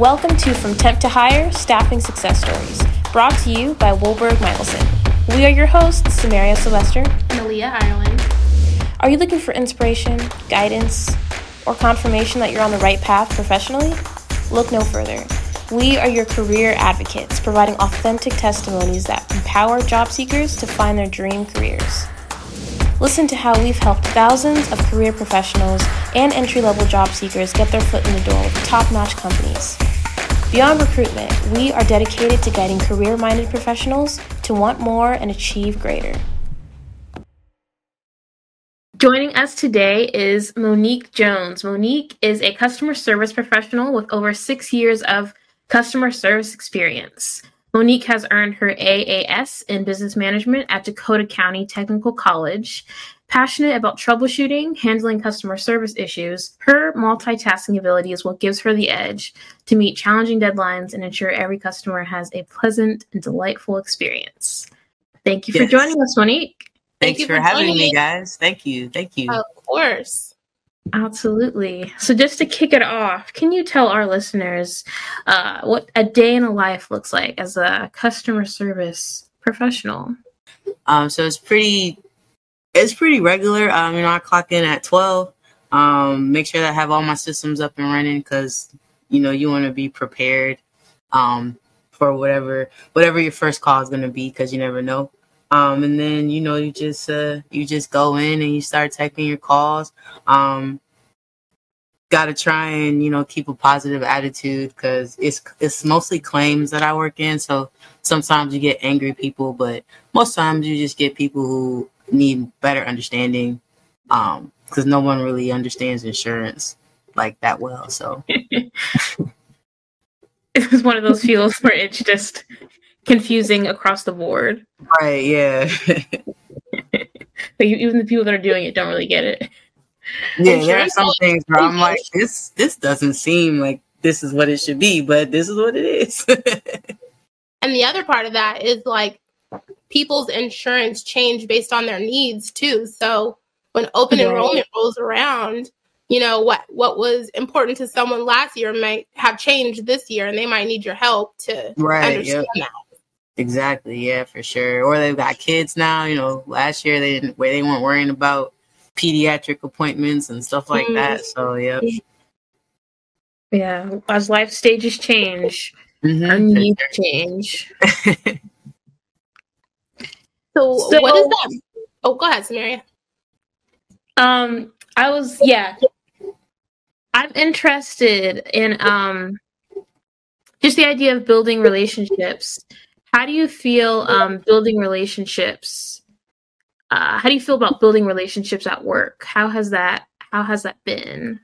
Welcome to From Temp to Hire Staffing Success Stories, brought to you by Wollborg Michelson. We are your hosts, Samaria Sylvester and Aaliyah Ireland. Are you looking for inspiration, guidance, or confirmation that you're on the right path professionally? Look no further. We are your career advocates, providing authentic testimonies that empower job seekers to find their dream careers. Listen to how we've helped thousands of career professionals and entry level job seekers get their foot in the door with top notch companies. Beyond recruitment, we are dedicated to guiding career minded professionals to want more and achieve greater. Joining us today is Monique Jones. Monique is a customer service professional with over six years of customer service experience. Monique has earned her AAS in business management at Dakota County Technical College. Passionate about troubleshooting, handling customer service issues, her multitasking ability is what gives her the edge to meet challenging deadlines and ensure every customer has a pleasant and delightful experience. Thank you for yes. joining us, Monique. Thanks Thank for, for having me, guys. Thank you. Thank you. Of course. Absolutely. So, just to kick it off, can you tell our listeners uh, what a day in a life looks like as a customer service professional? Um, so it's pretty, it's pretty regular. Um, you know, I clock in at twelve. Um, make sure that I have all my systems up and running because you know you want to be prepared um, for whatever whatever your first call is going to be because you never know. Um, and then you know you just uh, you just go in and you start taking your calls. Um, Got to try and you know keep a positive attitude because it's it's mostly claims that I work in. So sometimes you get angry people, but most times you just get people who need better understanding because um, no one really understands insurance like that well. So it was one of those fields where it's just confusing across the board. Right, yeah. even the people that are doing it don't really get it. Yeah, there are some things where I'm like, this this doesn't seem like this is what it should be, but this is what it is. and the other part of that is like people's insurance change based on their needs too. So when open yeah. enrollment rolls around, you know what what was important to someone last year might have changed this year and they might need your help to right, understand yep. that. Exactly. Yeah, for sure. Or they've got kids now. You know, last year they didn't where they weren't worrying about pediatric appointments and stuff like mm. that. So yeah. Yeah, as life stages change, mm-hmm. our needs change. so, so, what is that? Oh, go ahead, Samaria. Um, I was yeah. I'm interested in um just the idea of building relationships how do you feel um, building relationships? Uh, how do you feel about building relationships at work? How has that How has that been?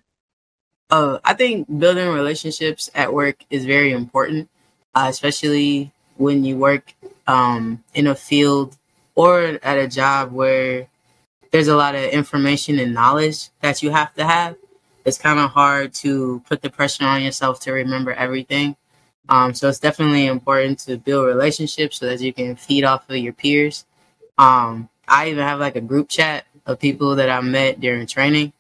Uh, I think building relationships at work is very important, uh, especially when you work um, in a field or at a job where there's a lot of information and knowledge that you have to have. It's kind of hard to put the pressure on yourself to remember everything. Um, so it's definitely important to build relationships so that you can feed off of your peers. Um, I even have like a group chat of people that I met during training.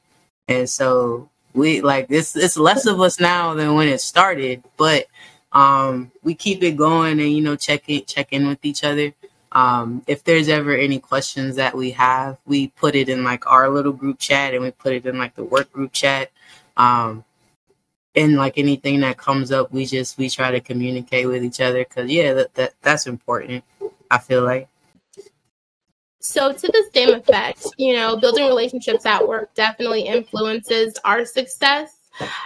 And so we like this, it's less of us now than when it started, but um, we keep it going and, you know, check it, check in with each other. Um, if there's ever any questions that we have, we put it in like our little group chat and we put it in like the work group chat. Um, and like anything that comes up, we just we try to communicate with each other because yeah, that, that that's important. I feel like. So to the same effect, you know, building relationships at work definitely influences our success.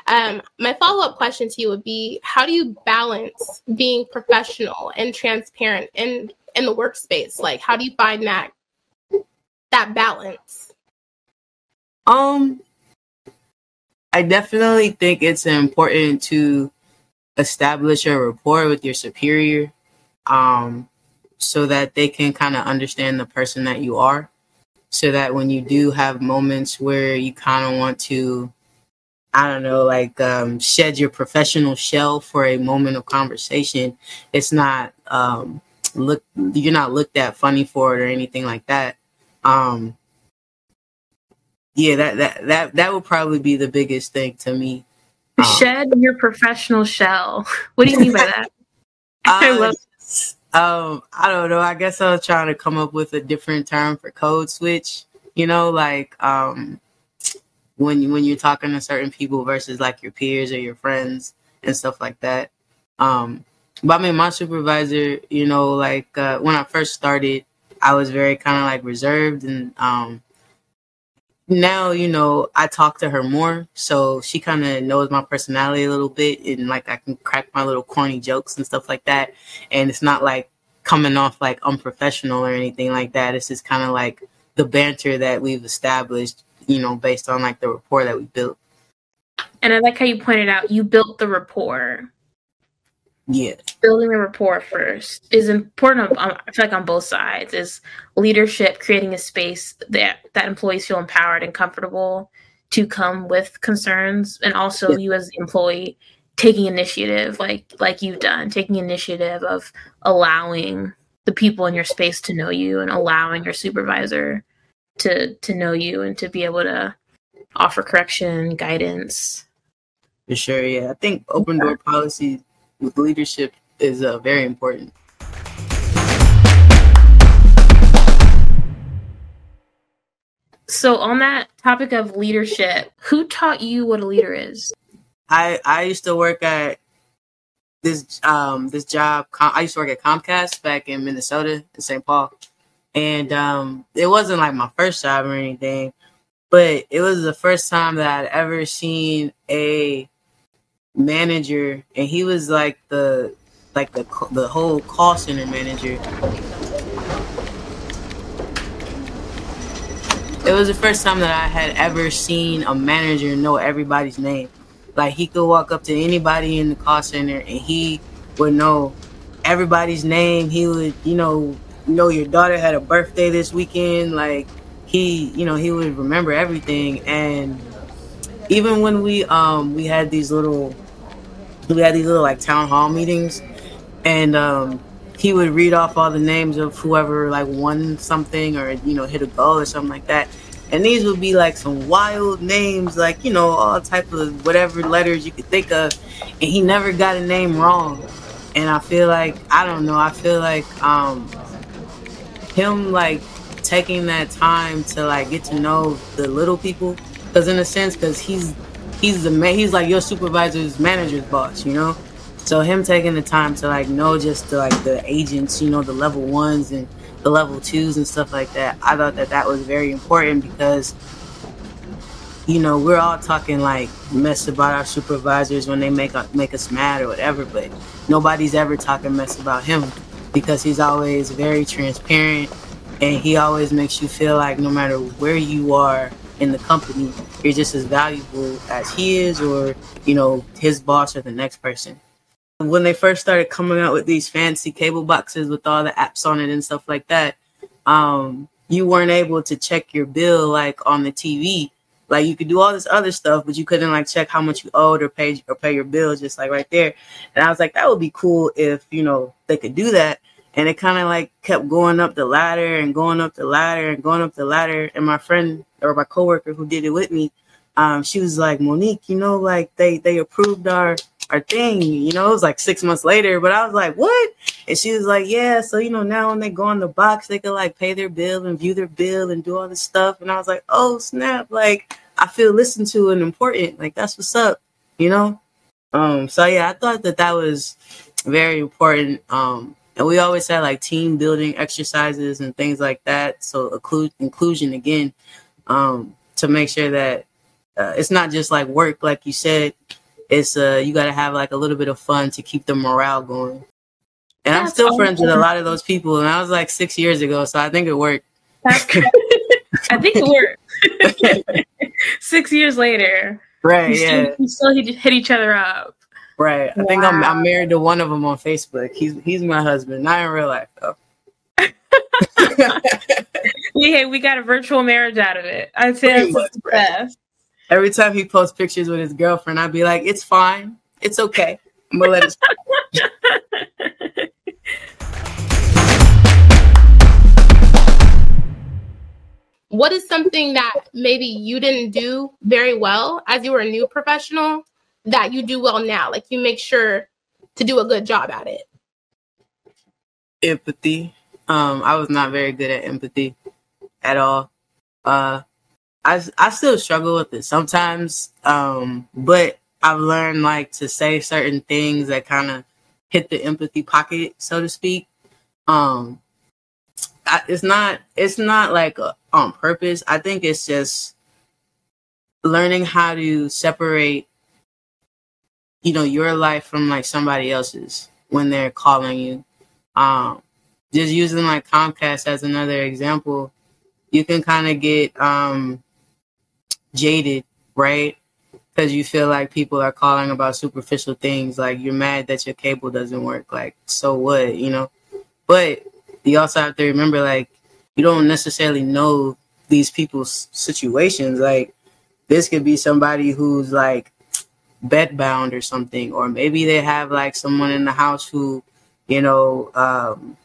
Um, my follow up question to you would be: How do you balance being professional and transparent in in the workspace? Like, how do you find that that balance? Um, I definitely think it's important to establish a rapport with your superior um, so that they can kind of understand the person that you are. So that when you do have moments where you kind of want to, I don't know, like um, shed your professional shell for a moment of conversation, it's not um, look you're not looked at funny for it or anything like that. Um, yeah, that that that that would probably be the biggest thing to me. Um, Shed your professional shell. What do you mean by that? I love. Um, I don't know. I guess I was trying to come up with a different term for code switch. You know, like um, when you, when you're talking to certain people versus like your peers or your friends and stuff like that. Um, but I mean, my supervisor, you know, like uh, when I first started, I was very kind of like reserved and um, now you know I talk to her more, so she kind of knows my personality a little bit, and like I can crack my little corny jokes and stuff like that. And it's not like coming off like unprofessional or anything like that. It's just kind of like the banter that we've established, you know, based on like the rapport that we built. And I like how you pointed out you built the rapport. Yeah. Building a rapport first is important. Um, I feel like on both sides is leadership, creating a space that that employees feel empowered and comfortable to come with concerns, and also yeah. you as the employee taking initiative, like like you've done, taking initiative of allowing the people in your space to know you and allowing your supervisor to to know you and to be able to offer correction, guidance. For sure, yeah. I think open door policy with leadership is uh, very important. So, on that topic of leadership, who taught you what a leader is? I I used to work at this um this job. I used to work at Comcast back in Minnesota, in St. Paul, and um it wasn't like my first job or anything, but it was the first time that I'd ever seen a manager, and he was like the like the the whole call center manager. It was the first time that I had ever seen a manager know everybody's name. Like he could walk up to anybody in the call center and he would know everybody's name. He would, you know, know your daughter had a birthday this weekend. Like he, you know, he would remember everything. And even when we um we had these little we had these little like town hall meetings and um he would read off all the names of whoever like won something or you know hit a goal or something like that. And these would be like some wild names like you know all type of whatever letters you could think of. And he never got a name wrong. And i feel like i don't know i feel like um him like taking that time to like get to know the little people because in a sense because he's he's the man he's like your supervisor's manager's boss you know? So him taking the time to like know just the, like the agents you know the level ones and the level twos and stuff like that i thought that that was very important because you know we're all talking like mess about our supervisors when they make make us mad or whatever but nobody's ever talking mess about him because he's always very transparent and he always makes you feel like no matter where you are in the company, you're just as valuable as he is, or you know, his boss or the next person. When they first started coming out with these fancy cable boxes with all the apps on it and stuff like that, um, you weren't able to check your bill like on the TV. Like you could do all this other stuff, but you couldn't like check how much you owed or pay or pay your bill just like right there. And I was like, that would be cool if you know they could do that and it kind of like kept going up the ladder and going up the ladder and going up the ladder. And my friend or my coworker who did it with me, um, she was like, Monique, you know, like they they approved our our thing. You know, it was like six months later, but I was like, what? And she was like, yeah. So you know, now when they go on the box, they can like pay their bill and view their bill and do all this stuff. And I was like, oh snap! Like I feel listened to and important. Like that's what's up. You know. Um. So yeah, I thought that that was very important. Um and we always had like team building exercises and things like that. So include inclusion again, um, to make sure that uh, it's not just like work, like you said. It's uh, you got to have like a little bit of fun to keep the morale going. And That's I'm still awesome. friends with a lot of those people, and I was like six years ago, so I think it worked. I think it worked. six years later, right? We yeah, still, we still hit each other up. Right. I think I'm, I'm married to one of them on Facebook. He's he's my husband, not in real life though. hey, we got a virtual marriage out of it. I'd say that's the best. Every time he posts pictures with his girlfriend, I'd be like, "It's fine. It's okay. I'm gonna let it." what is something that maybe you didn't do very well as you were a new professional that you do well now? Like you make sure to do a good job at it. Empathy. Um, I was not very good at empathy at all. Uh, I I still struggle with it sometimes. Um, but I've learned like to say certain things that kind of hit the empathy pocket, so to speak. Um, I, it's not it's not like a, on purpose. I think it's just learning how to separate you know your life from like somebody else's when they're calling you. Um just using like comcast as another example you can kind of get um jaded right? Because you feel like people are calling about superficial things like you're mad that your cable doesn't work like so what you know? But you also have to remember like you don't necessarily know these people's situations like this could be somebody who's like bedbound or something, or maybe they have like someone in the house who, you know, um,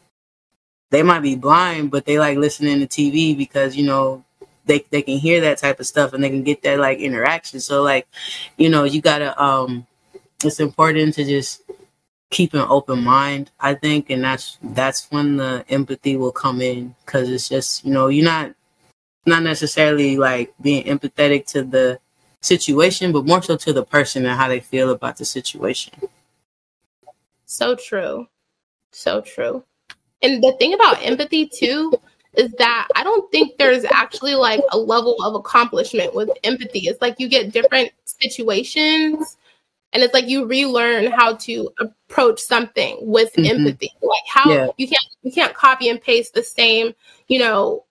they might be blind, but they like listening to TV because you know they they can hear that type of stuff and they can get that like interaction. So like, you know, you gotta um, it's important to just keep an open mind. I think, and that's that's when the empathy will come in because it's just you know you're not not necessarily like being empathetic to the situation, but more so to the person and how they feel about the situation. So true. So true. And the thing about empathy too is that I don't think there's actually like a level of accomplishment with empathy. It's like you get different situations and it's like you relearn how to approach something with mm-hmm. empathy. Like how yeah. you can't you can't copy and paste the same, you know,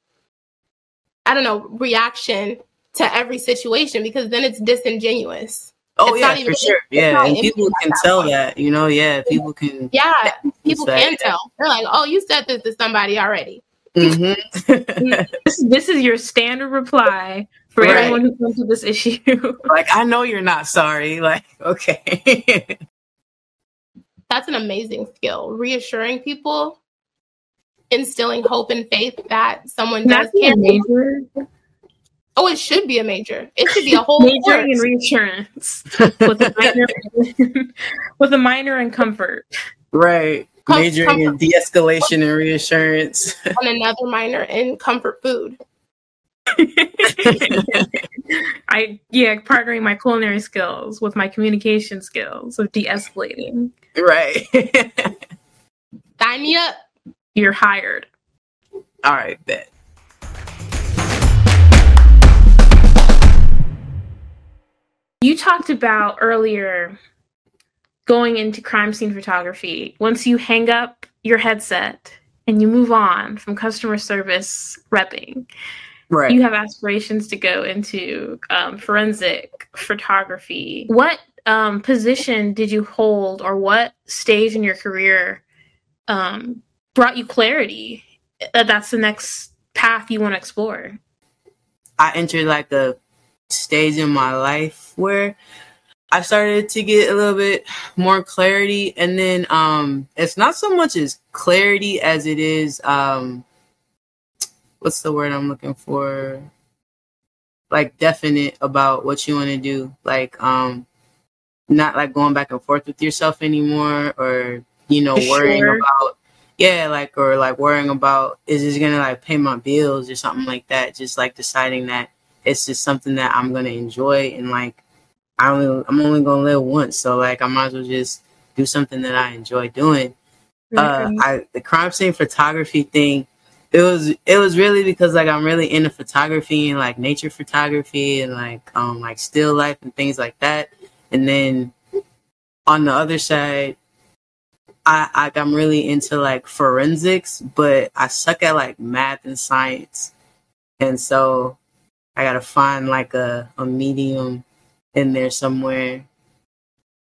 I don't know, reaction to every situation because then it's disingenuous. Oh it's yeah, even, for sure. Yeah, and people can tell way. that. You know, yeah, people can. Yeah, people can yeah. tell. They're like, "Oh, you said this to somebody already." Mm-hmm. this, this, is your standard reply for right. everyone who comes to this issue. like, I know you're not sorry. Like, okay. That's an amazing skill. Reassuring people, instilling hope and faith that someone does care. Major Oh, it should be a major. It should be a whole major in reassurance with a minor with a minor in comfort. Right. Com- Majoring comfort. in de-escalation and reassurance. And another minor in comfort food. I yeah, partnering my culinary skills with my communication skills of de-escalating. Right. Sign me up. You're hired. All right, bet. You talked about earlier going into crime scene photography. Once you hang up your headset and you move on from customer service repping, right. you have aspirations to go into um, forensic photography. What um, position did you hold, or what stage in your career um, brought you clarity that that's the next path you want to explore? I entered like a stage in my life where I started to get a little bit more clarity. And then um it's not so much as clarity as it is um what's the word I'm looking for? Like definite about what you want to do. Like um not like going back and forth with yourself anymore or you know worrying sure. about yeah like or like worrying about is this gonna like pay my bills or something like that? Just like deciding that it's just something that I'm gonna enjoy and like I only I'm only gonna live once, so like I might as well just do something that I enjoy doing. Mm-hmm. Uh, I the crime scene photography thing, it was it was really because like I'm really into photography and like nature photography and like um like still life and things like that. And then on the other side, I like I'm really into like forensics, but I suck at like math and science. And so I gotta find like a, a medium in there somewhere.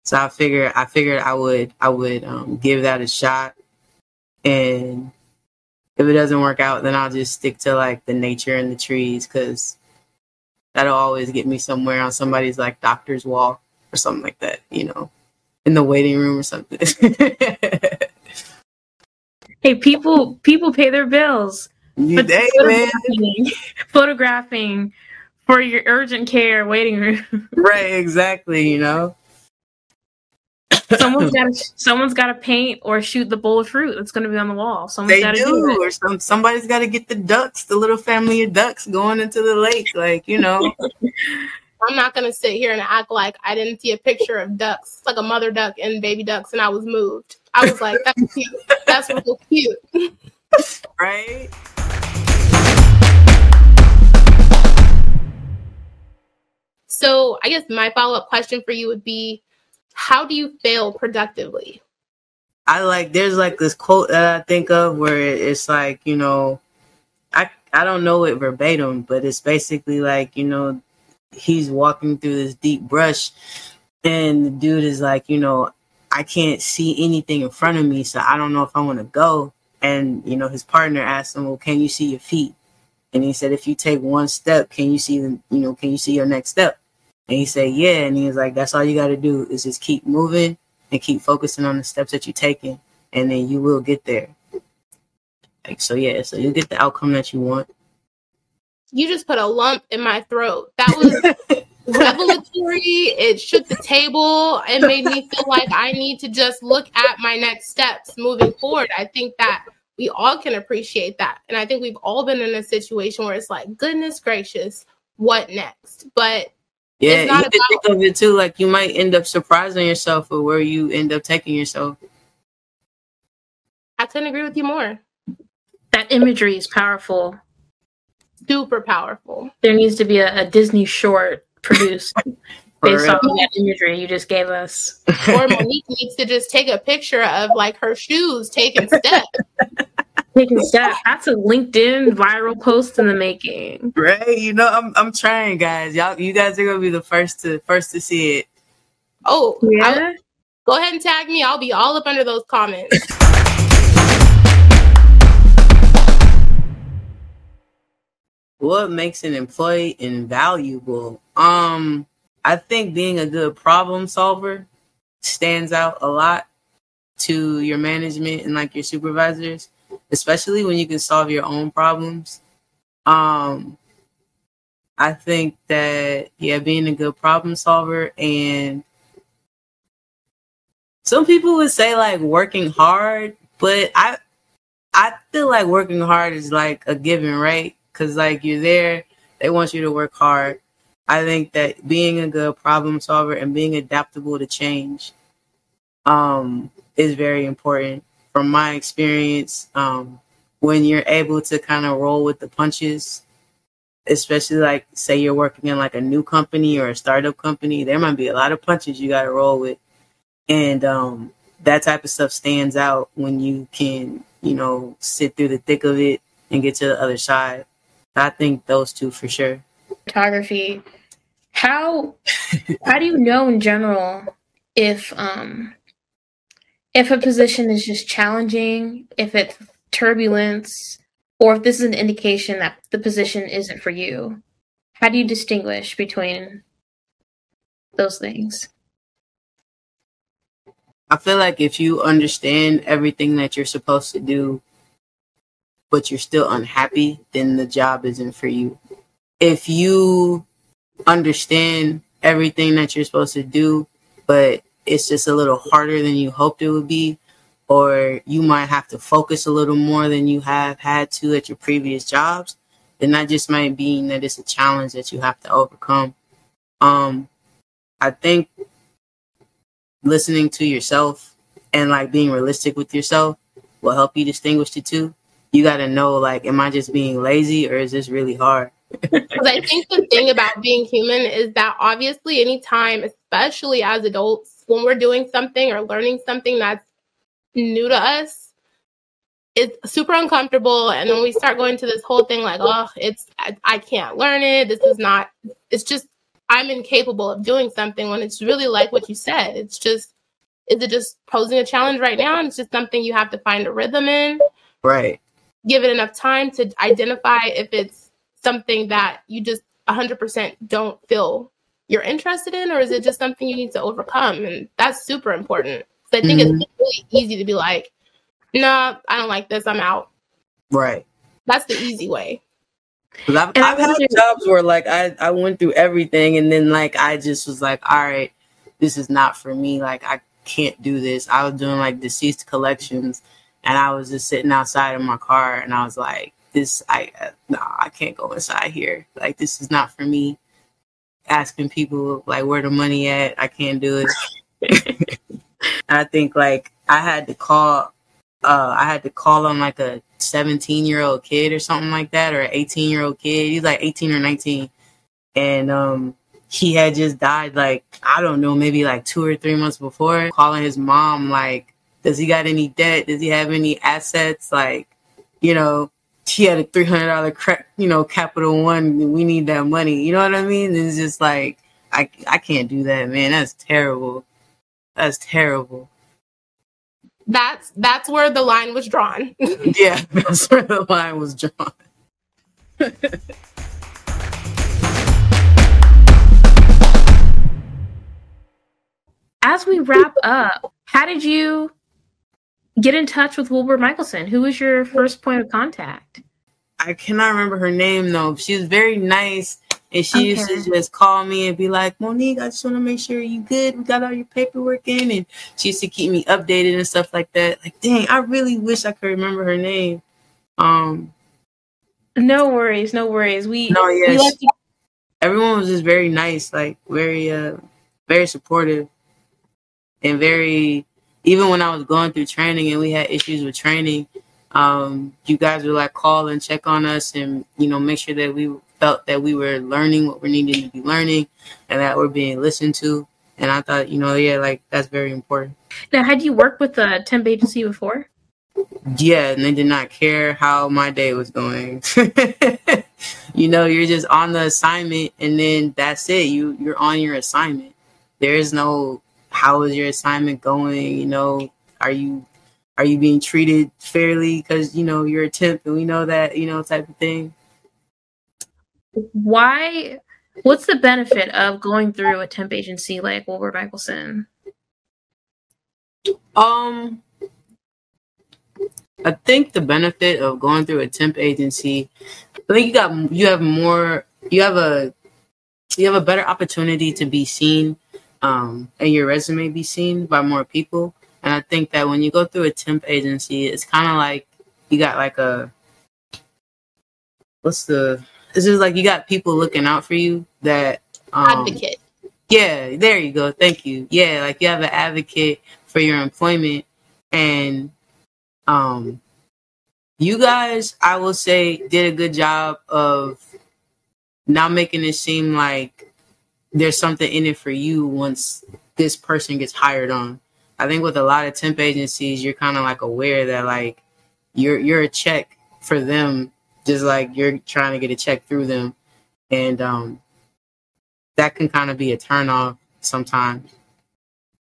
So I figured I figured I would I would um, give that a shot, and if it doesn't work out, then I'll just stick to like the nature and the trees because that'll always get me somewhere on somebody's like doctor's wall or something like that, you know, in the waiting room or something. hey, people people pay their bills. You day, photographing, photographing for your urgent care waiting room. right, exactly, you know. someone's got to someone's got to paint or shoot the bowl of fruit that's going to be on the wall. Someone's they got to do, do or some somebody's got to get the ducks, the little family of ducks going into the lake. Like you know, I'm not gonna sit here and act like I didn't see a picture of ducks, like a mother duck and baby ducks, and I was moved. I was like, that's cute. That's real cute. right? So I guess my follow up question for you would be, how do you fail productively? I like there's like this quote that I think of where it's like, you know, I I don't know it verbatim, but it's basically like, you know, he's walking through this deep brush and the dude is like, you know, I can't see anything in front of me, so I don't know if I want to go. And you know, his partner asked him, "Well, can you see your feet?" And he said, "If you take one step, can you see the, you know, can you see your next step?" And he said, "Yeah." And he was like, "That's all you got to do is just keep moving and keep focusing on the steps that you're taking, and then you will get there." Like so, yeah. So you get the outcome that you want. You just put a lump in my throat. That was revelatory. It shook the table. It made me feel like I need to just look at my next steps moving forward. I think that we all can appreciate that. And I think we've all been in a situation where it's like, goodness gracious, what next? But yeah, you about- think of it too. Like you might end up surprising yourself with where you end up taking yourself. I couldn't agree with you more. That imagery is powerful super powerful. There needs to be a, a Disney short produced based off of that imagery you just gave us. or Monique needs to just take a picture of like her shoes taking steps. Taking steps. That's a LinkedIn viral post in the making. Right. You know, I'm I'm trying, guys. Y'all you guys are gonna be the first to first to see it. Oh yeah. I'll, go ahead and tag me. I'll be all up under those comments. what makes an employee invaluable? Um, I think being a good problem solver stands out a lot to your management and like your supervisors, especially when you can solve your own problems. Um, I think that yeah, being a good problem solver and some people would say like working hard, but I I feel like working hard is like a given, right? because like you're there, they want you to work hard. I think that being a good problem solver and being adaptable to change um, is very important. From my experience, um, when you're able to kind of roll with the punches, especially like say you're working in like a new company or a startup company, there might be a lot of punches you got to roll with, and um, that type of stuff stands out when you can, you know, sit through the thick of it and get to the other side. I think those two for sure. Photography. How how do you know in general if um if a position is just challenging, if it's turbulence, or if this is an indication that the position isn't for you? How do you distinguish between those things? I feel like if you understand everything that you're supposed to do but you're still unhappy, then the job isn't for you. If you understand everything that you're supposed to do, but it's just a little harder than you hoped it would be, or you might have to focus a little more than you have had to at your previous jobs, then that just might mean that it's a challenge that you have to overcome. Um, I think listening to yourself and like being realistic with yourself will help you distinguish the two you got to know like, am I just being lazy or is this really hard? Because I think the thing about being human is that obviously, anytime, especially as adults, when we're doing something or learning something that's new to us, it's super uncomfortable. And then we start going to this whole thing like, oh, it's, I, I can't learn it. This is not, it's just, I'm incapable of doing something when it's really like what you said. It's just, is it just posing a challenge right now? And it's just something you have to find a rhythm in. Right give it enough time to identify if it's something that you just 100% don't feel you're interested in or is it just something you need to overcome and that's super important so i think mm-hmm. it's really easy to be like no nah, i don't like this i'm out right that's the easy way I've, I've had jobs where like I, I went through everything and then like I just was like, all right, this is not for me. Like I can't do this. I was doing like deceased collections, and I was just sitting outside of my car, and I was like, "This, I, uh, no, I can't go inside here. Like, this is not for me." Asking people like where the money at, I can't do it. I think like I had to call, uh, I had to call on like a 17 year old kid or something like that, or an 18 year old kid. He's like 18 or 19, and um, he had just died like I don't know, maybe like two or three months before. Calling his mom like, does he got any debt? Does he have any assets? Like, you know, he had a three hundred dollar credit, you know Capital One. We need that money. You know what I mean? It's just like I I can't do that, man. That's terrible. That's terrible. That's that's where the line was drawn. yeah, that's where the line was drawn. as we wrap up, how did you get in touch with Wollborg Michelson? Who was your first point of contact? I cannot remember her name though. She was very nice and she okay. used to just call me and be like, Monique, I just want to make sure you good. We got all your paperwork in. And she used to keep me updated and stuff like that. Like, dang, I really wish I could remember her name. Um No worries, no worries. We No, yes. We everyone was just very nice, like very uh very supportive and very even when I was going through training and we had issues with training, um, you guys would like call and check on us and you know make sure that we felt that we were learning what we needed to be learning and that we're being listened to. And I thought, you know, yeah, like that's very important. Now, had you worked with a temp agency before? Yeah, and they did not care how my day was going. you know, you're just on the assignment and then that's it. You you're on your assignment. There is no how is your assignment going? You know, are you are you being treated fairly because you know you're a temp and we know that you know type of thing. Why? What's the benefit of going through a temp agency like Wollborg Michelson? Um, I think the benefit of going through a temp agency, I think you got you have more, you have a you have a better opportunity to be seen um, and your resume be seen by more people. And I think that when you go through a temp agency, it's kind of like you got like a what's the? It's just like you got people looking out for you that um, advocate. Yeah, there you go. Thank you. Yeah, like you have an advocate for your employment, and um, you guys, I will say, did a good job of not making it seem like there's something in it for you once this person gets hired on. I think with a lot of temp agencies, you're kind of like aware that like you're you're a check for them, just like you're trying to get a check through them, and um, that can kind of be a turn off sometimes.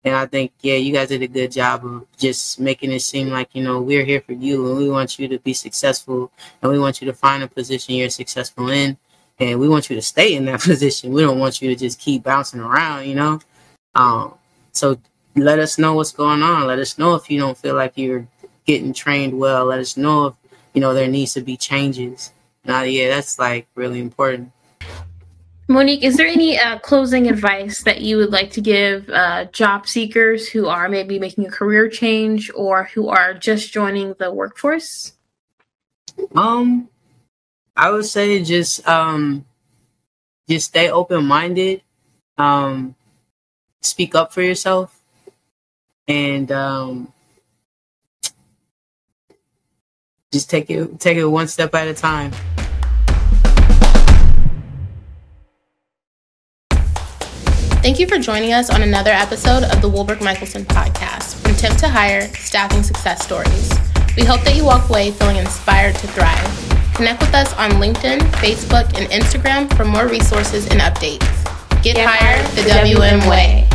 And I think, yeah, you guys did a good job of just making it seem like, you know, we're here for you and we want you to be successful and we want you to find a position you're successful in and we want you to stay in that position. We don't want you to just keep bouncing around, you know. Um, so let us know what's going on. Let us know if you don't feel like you're getting trained well. Let us know if you know there needs to be changes. Now, yeah, that's like really important. Monique, is there any uh, closing advice that you would like to give uh, job seekers who are maybe making a career change or who are just joining the workforce? Um, I would say just um just stay open minded, um, speak up for yourself, and um, just take it take it one step at a time. Thank you for joining us on another episode of the Wollborg Michelson podcast, from Temp to Hire Staffing Success Stories. We hope that you walk away feeling inspired to thrive. Connect with us on LinkedIn, Facebook, and Instagram for more resources and updates. Get, Get hired the WM way.